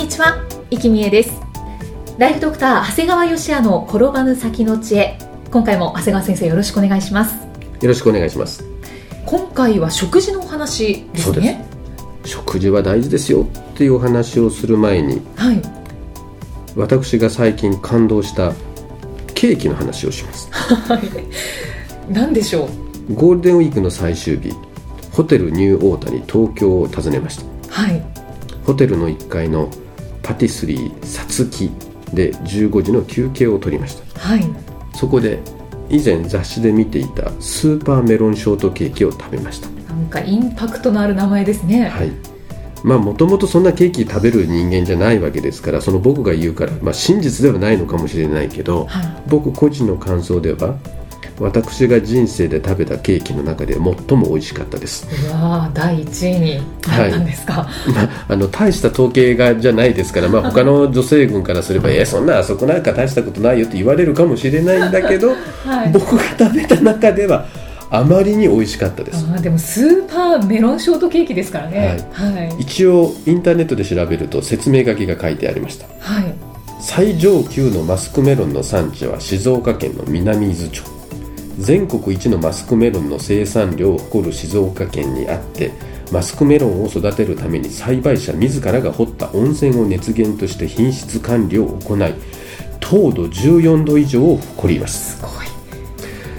にちは、生きみえです。ライフドクター長谷川芳也の転ばぬ先の知恵。今回も長谷川先生よろしくお願いします。よろしくお願いします。今回は食事のお話ですね。食事は大事ですよっていうお話をする前にはい。私が最近感動したケーキの話をします。は い何でしょう？ゴールデンウィークの最終日ホテルニューオータニ東京を訪ねました。はい。ホテルの1階のパティスリーさつきで15時の休憩を取りました。はい。そこで以前雑誌で見ていたスーパーメロンショートケーキを食べました。なんかインパクトのある名前ですね。はい。まあもともとそんなケーキ食べる人間じゃないわけですからその僕が言うから、まあ、真実ではないのかもしれないけど、はい。僕個人の感想では私が人生で食べたケーキの中で最も美味しかったです、うわー第1位になったんですか、まあ、あの大した統計がじゃないですから、まあ、他の女性群からすれば「えそんなあそこなんか大したことないよ」って言われるかもしれないんだけど、はい。僕が食べた中ではあまりに美味しかったです。あーでもスーパーメロンショートケーキですからね。はい。一応インターネットで調べると説明書きが書いてありました。はい。最上級のマスクメロンの産地は静岡県の南伊豆町全国一のマスクメロンの生産量を誇る静岡県にあってマスクメロンを育てるために栽培者自らが掘った温泉を熱源として品質管理を行い糖度14度以上を誇ります。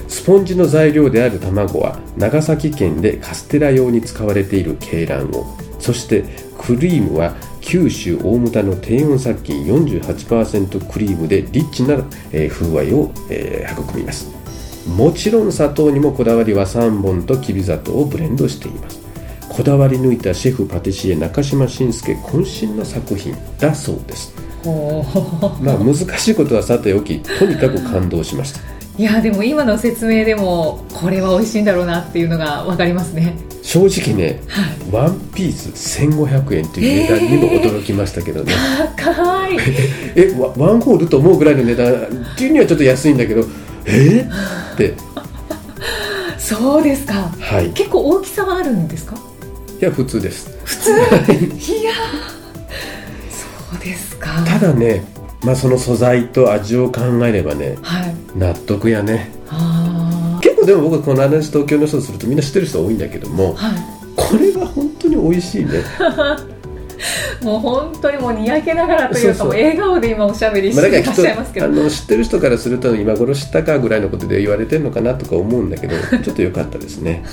スポンジの材料である卵は長崎県でカステラ用に使われている鶏卵をそしてクリームは九州大牟田の低温殺菌48%クリームでリッチな、風合いを、育みます。もちろん砂糖にもこだわりは3本ときび砂糖をブレンドしています。こだわり抜いたシェフパティシエ中島信介渾身の作品だそうです。まあ難しいことはさておきとにかく感動しました。いやでも今の説明でもこれは美味しいんだろうなっていうのが分かりますね。正直ね、ワンピース1500円という値段にも驚きましたけどね、高い。えワワンホールと思うぐらいの値段っていうにはちょっと安いんだけどえ？ー そうですか。はい。い結構大きさはあるんですか？や普通です。普通？い。や。ーそうですか。ただねまあその素材と味を考えればねはい。納得やね。あ結構でも僕この話東京の人とするとみんな知ってる人多いんだけどもあはい。これは本当に美味しいね もう本当にもうにやけながらというか笑顔で今おしゃべりしていらっしゃいますけど、あの知ってる人からすると今頃知ったかぐらいのことで言われてるのかなとか思うんだけど ちょっと良かったですね。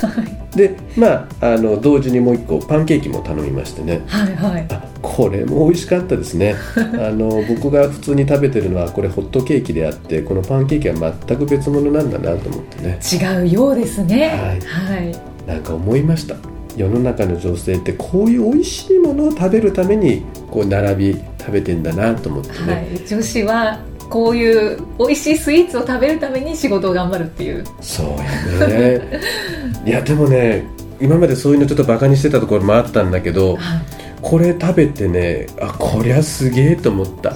でまああの同時にもう一個パンケーキも頼みましてね。はいはい。あこれも美味しかったですね。あの僕が普通に食べてるのはこれホットケーキであってこのパンケーキは全く別物なんだなと思ってね。違うようですね。はい。はい。なんか思いました世の中の女性ってこういう美味しいものを食べるためにこう並び食べてんだなと思ってね、はい、女子はこういう美味しいスイーツを食べるために仕事を頑張るっていう。そうやね。いやでもね今までそういうのちょっとバカにしてたところもあったんだけどはいこれ食べてねあこりゃすげえと思った。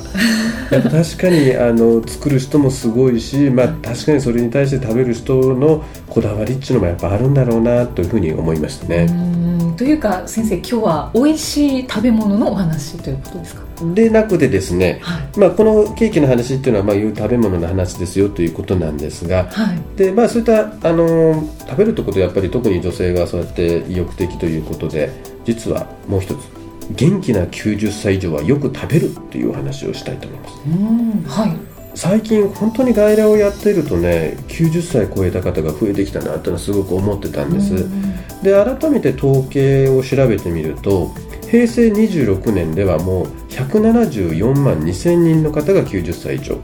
やっぱ確かにあの作る人もすごいし、まあ、確かにそれに対して食べる人のこだわりっていうのもやっぱあるんだろうなというふうに思いましたうね、というか先生今日は美味しい食べ物のお話ということですか？でなくてですね、はい。まあ、このケーキの話っていうのはまあいう食べ物の話ですよということなんですがはい。で、まあ、そういった、あのー食べるということはやっぱり特に女性がそうやって意欲的ということで実はもう一つ元気な90歳以上はよく食べるっていうお話をしたいと思います。うんはい。最近本当に外来をやっているとね90歳超えた方が増えてきたなっていうのはすごく思ってたんです、うんで改めて統計を調べてみると平成26年ではもう174万2000人の方が90歳以上。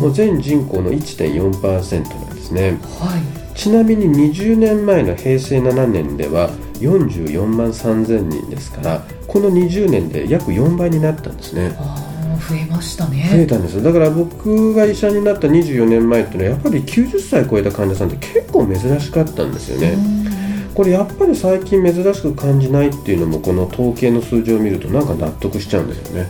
もう全人口の1.4%なんですね。はいちなみに20年前の平成7年では44万3000人ですからこの20年で約4倍になったんですね。増えましたね。増えたんですだから僕が医者になった24年前っていうのはやっぱり90歳超えた患者さんって結構珍しかったんですよね。これやっぱり最近珍しく感じないっていうのもこの統計の数字を見るとなんか納得しちゃうんですよね。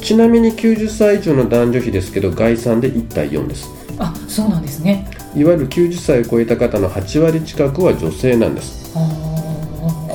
ちなみに90歳以上の男女比ですけど概算で1対4です。あそうなんですねいわゆる90歳を超えた方の8割近くは女性なんです。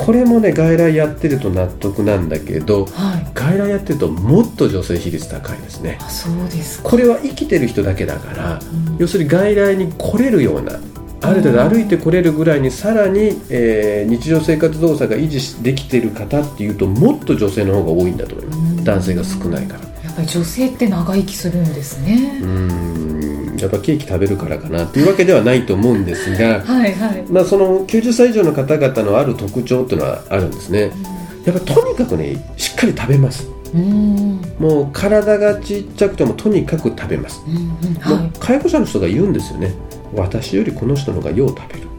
これもね外来やってると納得なんだけど、はい、外来やってるともっと女性比率高いですね。あそうですこれは生きてる人だけだから、うん、要するに外来に来れるようなある程度歩いてこれるぐらいにさらに、えー、日常生活動作が維持できている方っていうともっと女性の方が多いんだと思います。男性が少ないから。やっぱり女性って長生きするんですね。うんやっぱケーキ食べるからかなっていうわけではないと思うんですがはい、はい。まあ、その90歳以上の方々のある特徴っていうのはあるんですね。やっぱとにかくねしっかり食べます。もう体がちっちゃくてもとにかく食べます、うんうん。はい、介護者の人が言うんですよね。私よりこの人の方がよう食べる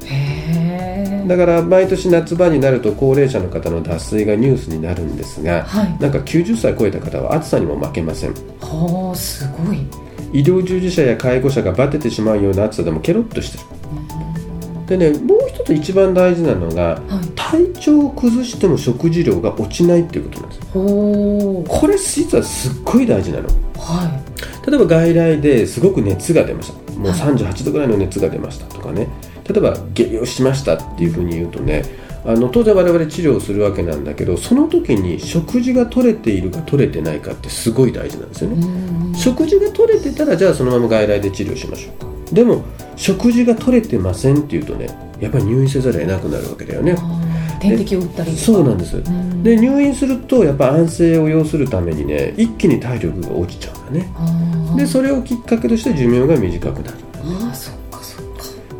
だから毎年夏場になると高齢者の方の脱水がニュースになるんですが、はい、なんか90歳超えた方は暑さにも負けません。はあすごい医療従事者や介護者がバテてしまうような暑さでもケロッとしてる、でねもう一つ一番大事なのが、はい、体調を崩しても食事量が落ちないっていうことなんです。これ実はすっごい大事なの、はい、例えば外来ですごく熱が出ました。もう38度ぐらいの熱が出ましたとかね、例えば下痢をしましたっていうふうに言うとねあの当然我々治療をするわけなんだけどその時に食事が取れているか取れてないかってすごい大事なんですよね食事が取れてたらじゃあそのまま外来で治療しましょうか。でも食事が取れてませんっていうとねやっぱり入院せざるを得なくなるわけだよね。点滴を打ったりそうなんです。で入院するとやっぱ安静を要するためにね一気に体力が落ちちゃうんだね。でそれをきっかけとして寿命が短くなる、ね、あ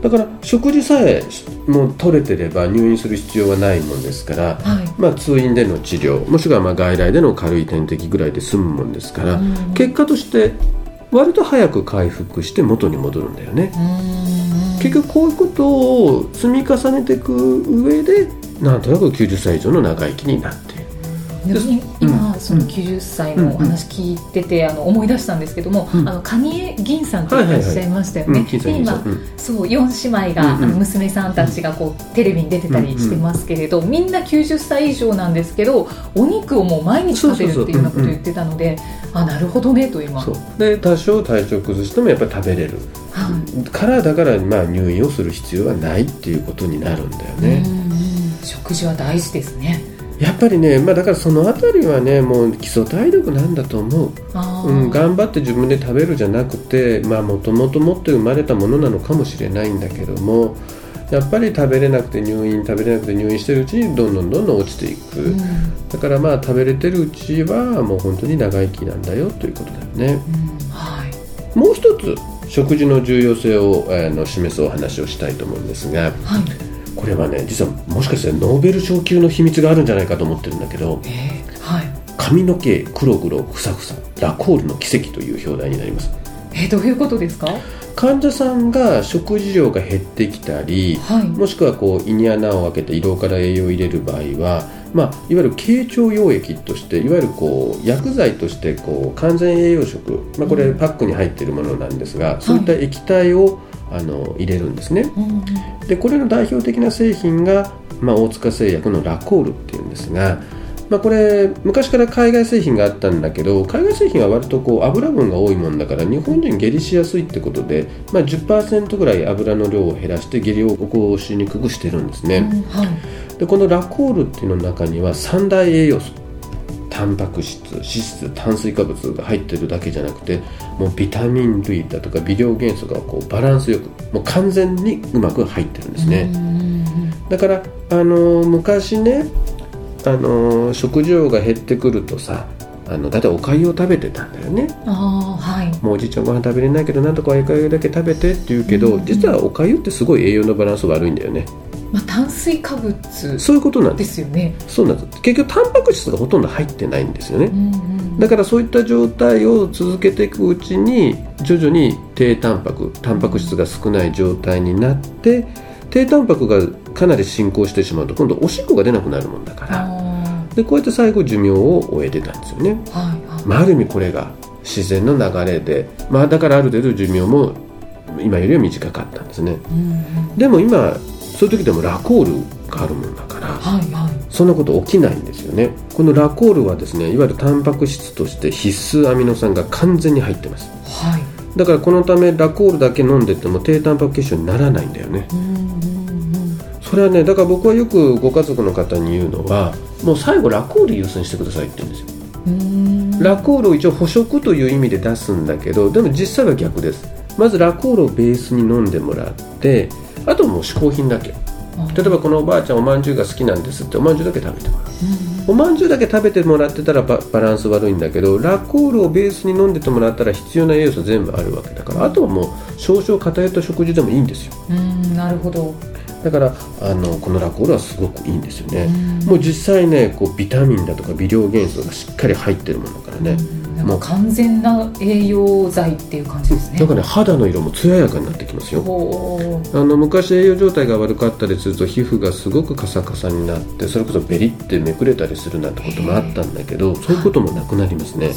だから食事さえもう取れてれば入院する必要はないもんですから、はい、まあ、通院での治療もしくはまあ外来での軽い点滴ぐらいで済むもんですから、結果として割と早く回復して元に戻るんだよね。結局こういうことを積み重ねていく上でなんとなく90歳以上の長生きになって今、その90歳のお話聞いてて、あの思い出したんですけども、あの蟹江銀さんっていらっしゃいましたよね、で今、そう4姉妹が、あの娘さんたちがこうテレビに出てたりしてますけれど、みんな90歳以上なんですけどお肉をもう毎日食べるっていうようなことを言ってたのであなるほどねと今。で多少体調崩してもやっぱり食べれる、はい、からだからまあ入院をする必要はないっていうことになるんだよね。食事は大事ですねやっぱりね、まあ、だからその辺りはねもう基礎体力なんだと思う、うん、頑張って自分で食べるじゃなくてもともと持って生まれたものなのかもしれないんだけどもやっぱり食べれなくて入院食べれなくて入院してるうちにどんどんどんどん落ちていく、うん、だからまあ食べれてるうちはもう本当に長生きなんだよということだよね、うん。はい、もう一つ食事の重要性をあの示すお話をしたいと思うんですが、はいこれはね実はもしかしてノーベル賞級の秘密があるんじゃないかと思ってるんだけど、えー、はい、髪の毛黒黒ふさふさラコールの奇跡という表題になります。えー、どういうことですか？患者さんが食事量が減ってきたり、はい、もしくはこう胃に穴を開けて胃ろうから栄養を入れる場合は、まあ、いわゆる経腸溶液としていわゆるこう薬剤としてこう完全栄養食、まあ、これパックに入っているものなんですが、うん、そういった液体を、あの入れるんですね、うんでこれの代表的な製品が、まあ、大塚製薬のラコールっていうんですが、まあ、これ昔から海外製品があったんだけど海外製品は割とこう油分が多いもんだから日本人下痢しやすいってことで、まあ、10%ぐらい油の量を減らして下痢を起こしにくくしてるんですね、うんはい、でこのラコールっていうの中には三大栄養素タンパク質脂質炭水化物が入ってるだけじゃなくてもうビタミン類だとか微量元素がこうバランスよくもう完全にうまく入ってるんですね。だからあの昔ねあの食事量が減ってくるとさあのだいおかゆを食べてたんだよね。あ、はい、もうおじいちゃんご飯食べれないけどなんとかおかゆだけ食べてって言うけど、実はおかゆってすごい栄養のバランス悪いんだよねまあ、炭水化物そういうことなんです。よね。そうなんです。結局タンパク質がほとんど入ってないんですよね、うんうんだからそういった状態を続けていくうちに徐々に低タンパクタンパク質が少ない状態になって低タンパクがかなり進行してしまうと今度おしっこが出なくなるもんだから。でこうやって最後寿命を終えてたんですよね、はいはい。まあ、ある意味これが自然の流れで、まあ、だからある程度寿命も今よりは短かったんですね、うんうん、でも今そういう時でもラコールがあるもんだから、はいはい、そんなこと起きないんですよね。このラコールはですねいわゆるタンパク質として必須アミノ酸が完全に入ってます、はい、だからこのためラコールだけ飲んでても低タンパク血症にならないんだよね、それはねだから僕はよくご家族の方に言うのはもう最後ラコール優先してくださいって言うんですよ。ラコールを一応捕食という意味で出すんだけどでも実際は逆です。まずラコールをベースに飲んでもらってあともう嗜好品だけ。例えばこのおばあちゃんおまんじゅうが好きなんですっておまんじゅうだけ食べてもらう、うん、おまん。じゅうだけ食べてもらってたらバランス悪いんだけどラコールをベースに飲んでてもらったら必要な栄養素全部あるわけだからあとはもう少々偏った食事でもいいんですよ。うんなるほど。だからあのこのラコールはすごくいいんですよね、うもう実際ねこうビタミンだとか微量元素がしっかり入ってるものだからね、もう完全な栄養剤っていう感じですね。だからね肌の色も艶やかになってきますよ。あの昔栄養状態が悪かったりすると皮膚がすごくカサカサになってそれこそベリってめくれたりするなんてこともあったんだけどそういうこともなくなりますね、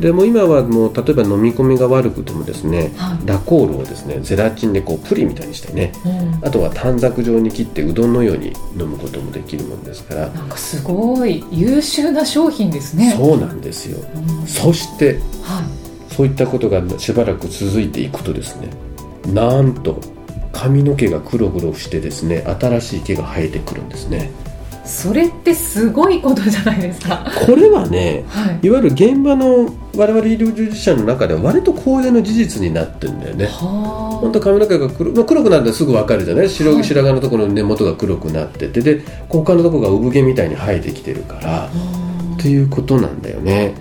でも今はもう例えば飲み込みが悪くてもですね、はい、ラコールをですねゼラチンでこうプリみたいにしてね、うん、あとは短冊状に切ってうどんのように飲むこともできるもんですから。なんかすごい優秀な商品ですね。そうなんですよ、うん、そして、はい、そういったことがしばらく続いていくとですねなんと髪の毛が黒々してですね新しい毛が生えてくるんですね。それってすごいことじゃないですか。これはね、はい、いわゆる現場の我々医療従事者の中では割と公営の事実になってるんだよね。本当髪の毛が黒,、まあ、黒くなるのすぐ分かるじゃない？白,、はい、白髪のところの根元が黒くなってて。で他のところが産毛みたいに生えてきてるからっていうことなんだよね。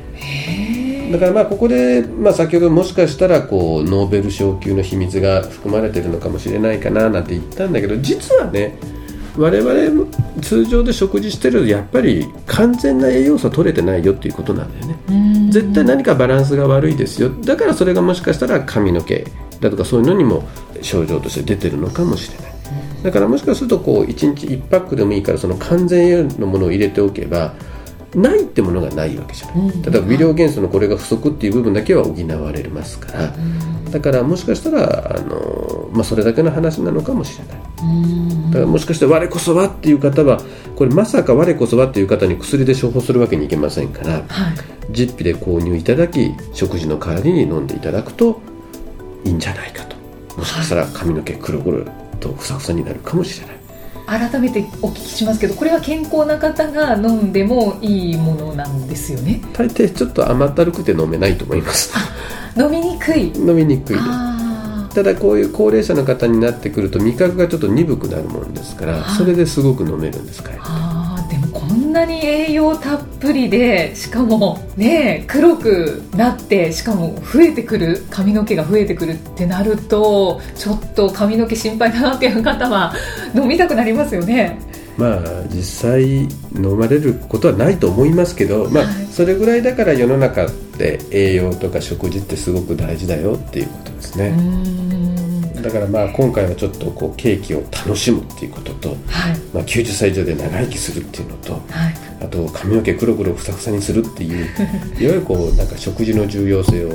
だからまあここで、まあ、先ほどもしかしたらこうノーベル賞級の秘密が含まれてるのかもしれないかななんて言ったんだけど実はね我々通常で食事してるとやっぱり完全な栄養素取れてないよっていうことなんだよね絶対何かバランスが悪いですよ。だからそれがもしかしたら髪の毛だとかそういうのにも症状として出てるのかもしれない。だからもしかするとこう1日1パックでもいいからその完全栄養のものを入れておけばないってものがないわけじゃない、例えば微量元素のこれが不足っていう部分だけは補われますから、だからもしかしたらあの、まあ、それだけの話なのかもしれない。だからもしかして我こそはっていう方はこれまさか我こそはっていう方に薬で処方するわけにいけませんから、はい、実費で購入いただき食事の代わりに飲んでいただくといいんじゃないかと。もしかしたら髪の毛黒々とふさふさになるかもしれない。改めてお聞きしますけどこれは健康な方が飲んでもいいものなんですよね。大抵ちょっと甘ったるくて飲めないと思います飲みにくい。飲みにくいです。ただこういう高齢者の方になってくると味覚がちょっと鈍くなるもんですからそれですごく飲めるんですかでもこんなに栄養たっぷりでしかもね黒くなってしかも増えてくる髪の毛が増えてくるってなるとちょっと髪の毛心配だなっていう方は飲みたくなりますよね。まあ実際飲まれることはないと思いますけど、まあ、それぐらいだから世の中って栄養とか食事ってすごく大事だよっていうことですね。だからまあ今回はちょっとこうケーキを楽しむっていうことと、はい、まあ、90歳以上で長生きするっていうのと、はい、あと髪の毛黒々ふさふさにするっていう いわゆるこうなんか食事の重要性を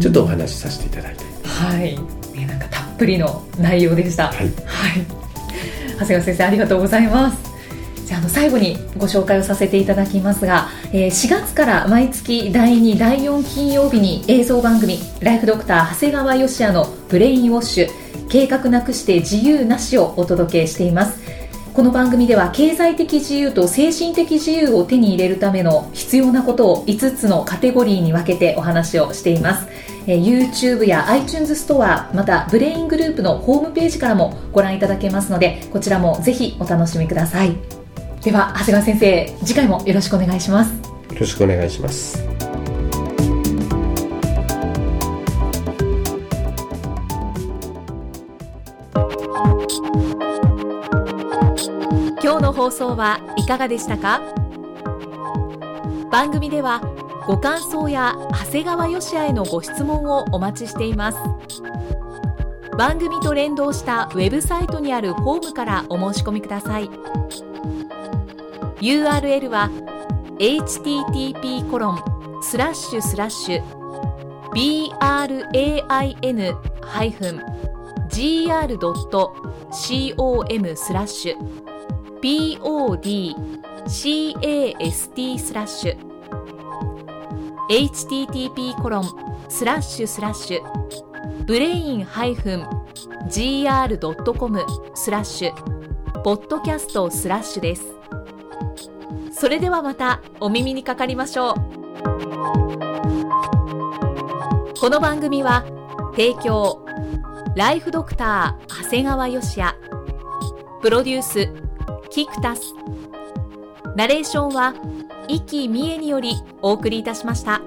ちょっとお話しさせていただいて。はい、ね、なんかたっぷりの内容でした。はい、はい。長谷川先生ありがとうございますあの最後にご紹介をさせていただきますが、えー、4月から毎月第2第4金曜日に映像番組「ライフドクター長谷川芳也のブレインウォッシュ計画なくして自由なし」をお届けしています。この番組では経済的自由と精神的自由を手に入れるための必要なことを5つのカテゴリーに分けてお話をしています。え YouTube や iTunes ストアまたブレイングループのホームページからもご覧いただけますのでこちらもぜひお楽しみください。では長谷川先生次回もよろしくお願いします。よろしくお願いします。今日の放送はいかがでしたか？番組ではご感想や長谷川芳也へのご質問をお待ちしています。番組と連動したウェブサイトにあるホームからお申し込みください URL は http コロンスラッシュスラッシュ brain-gr.com スラッシュ podcast スラッシュ http コロンスラッシュスラッシュブレイン -gr.com スラッシュポッドキャストスラッシュです。それではまたお耳にかかりましょう。この番組は提供ライフドクター長谷川芳也。プロデュースキクタス。ナレーションは生きみえによりお送りいたしました。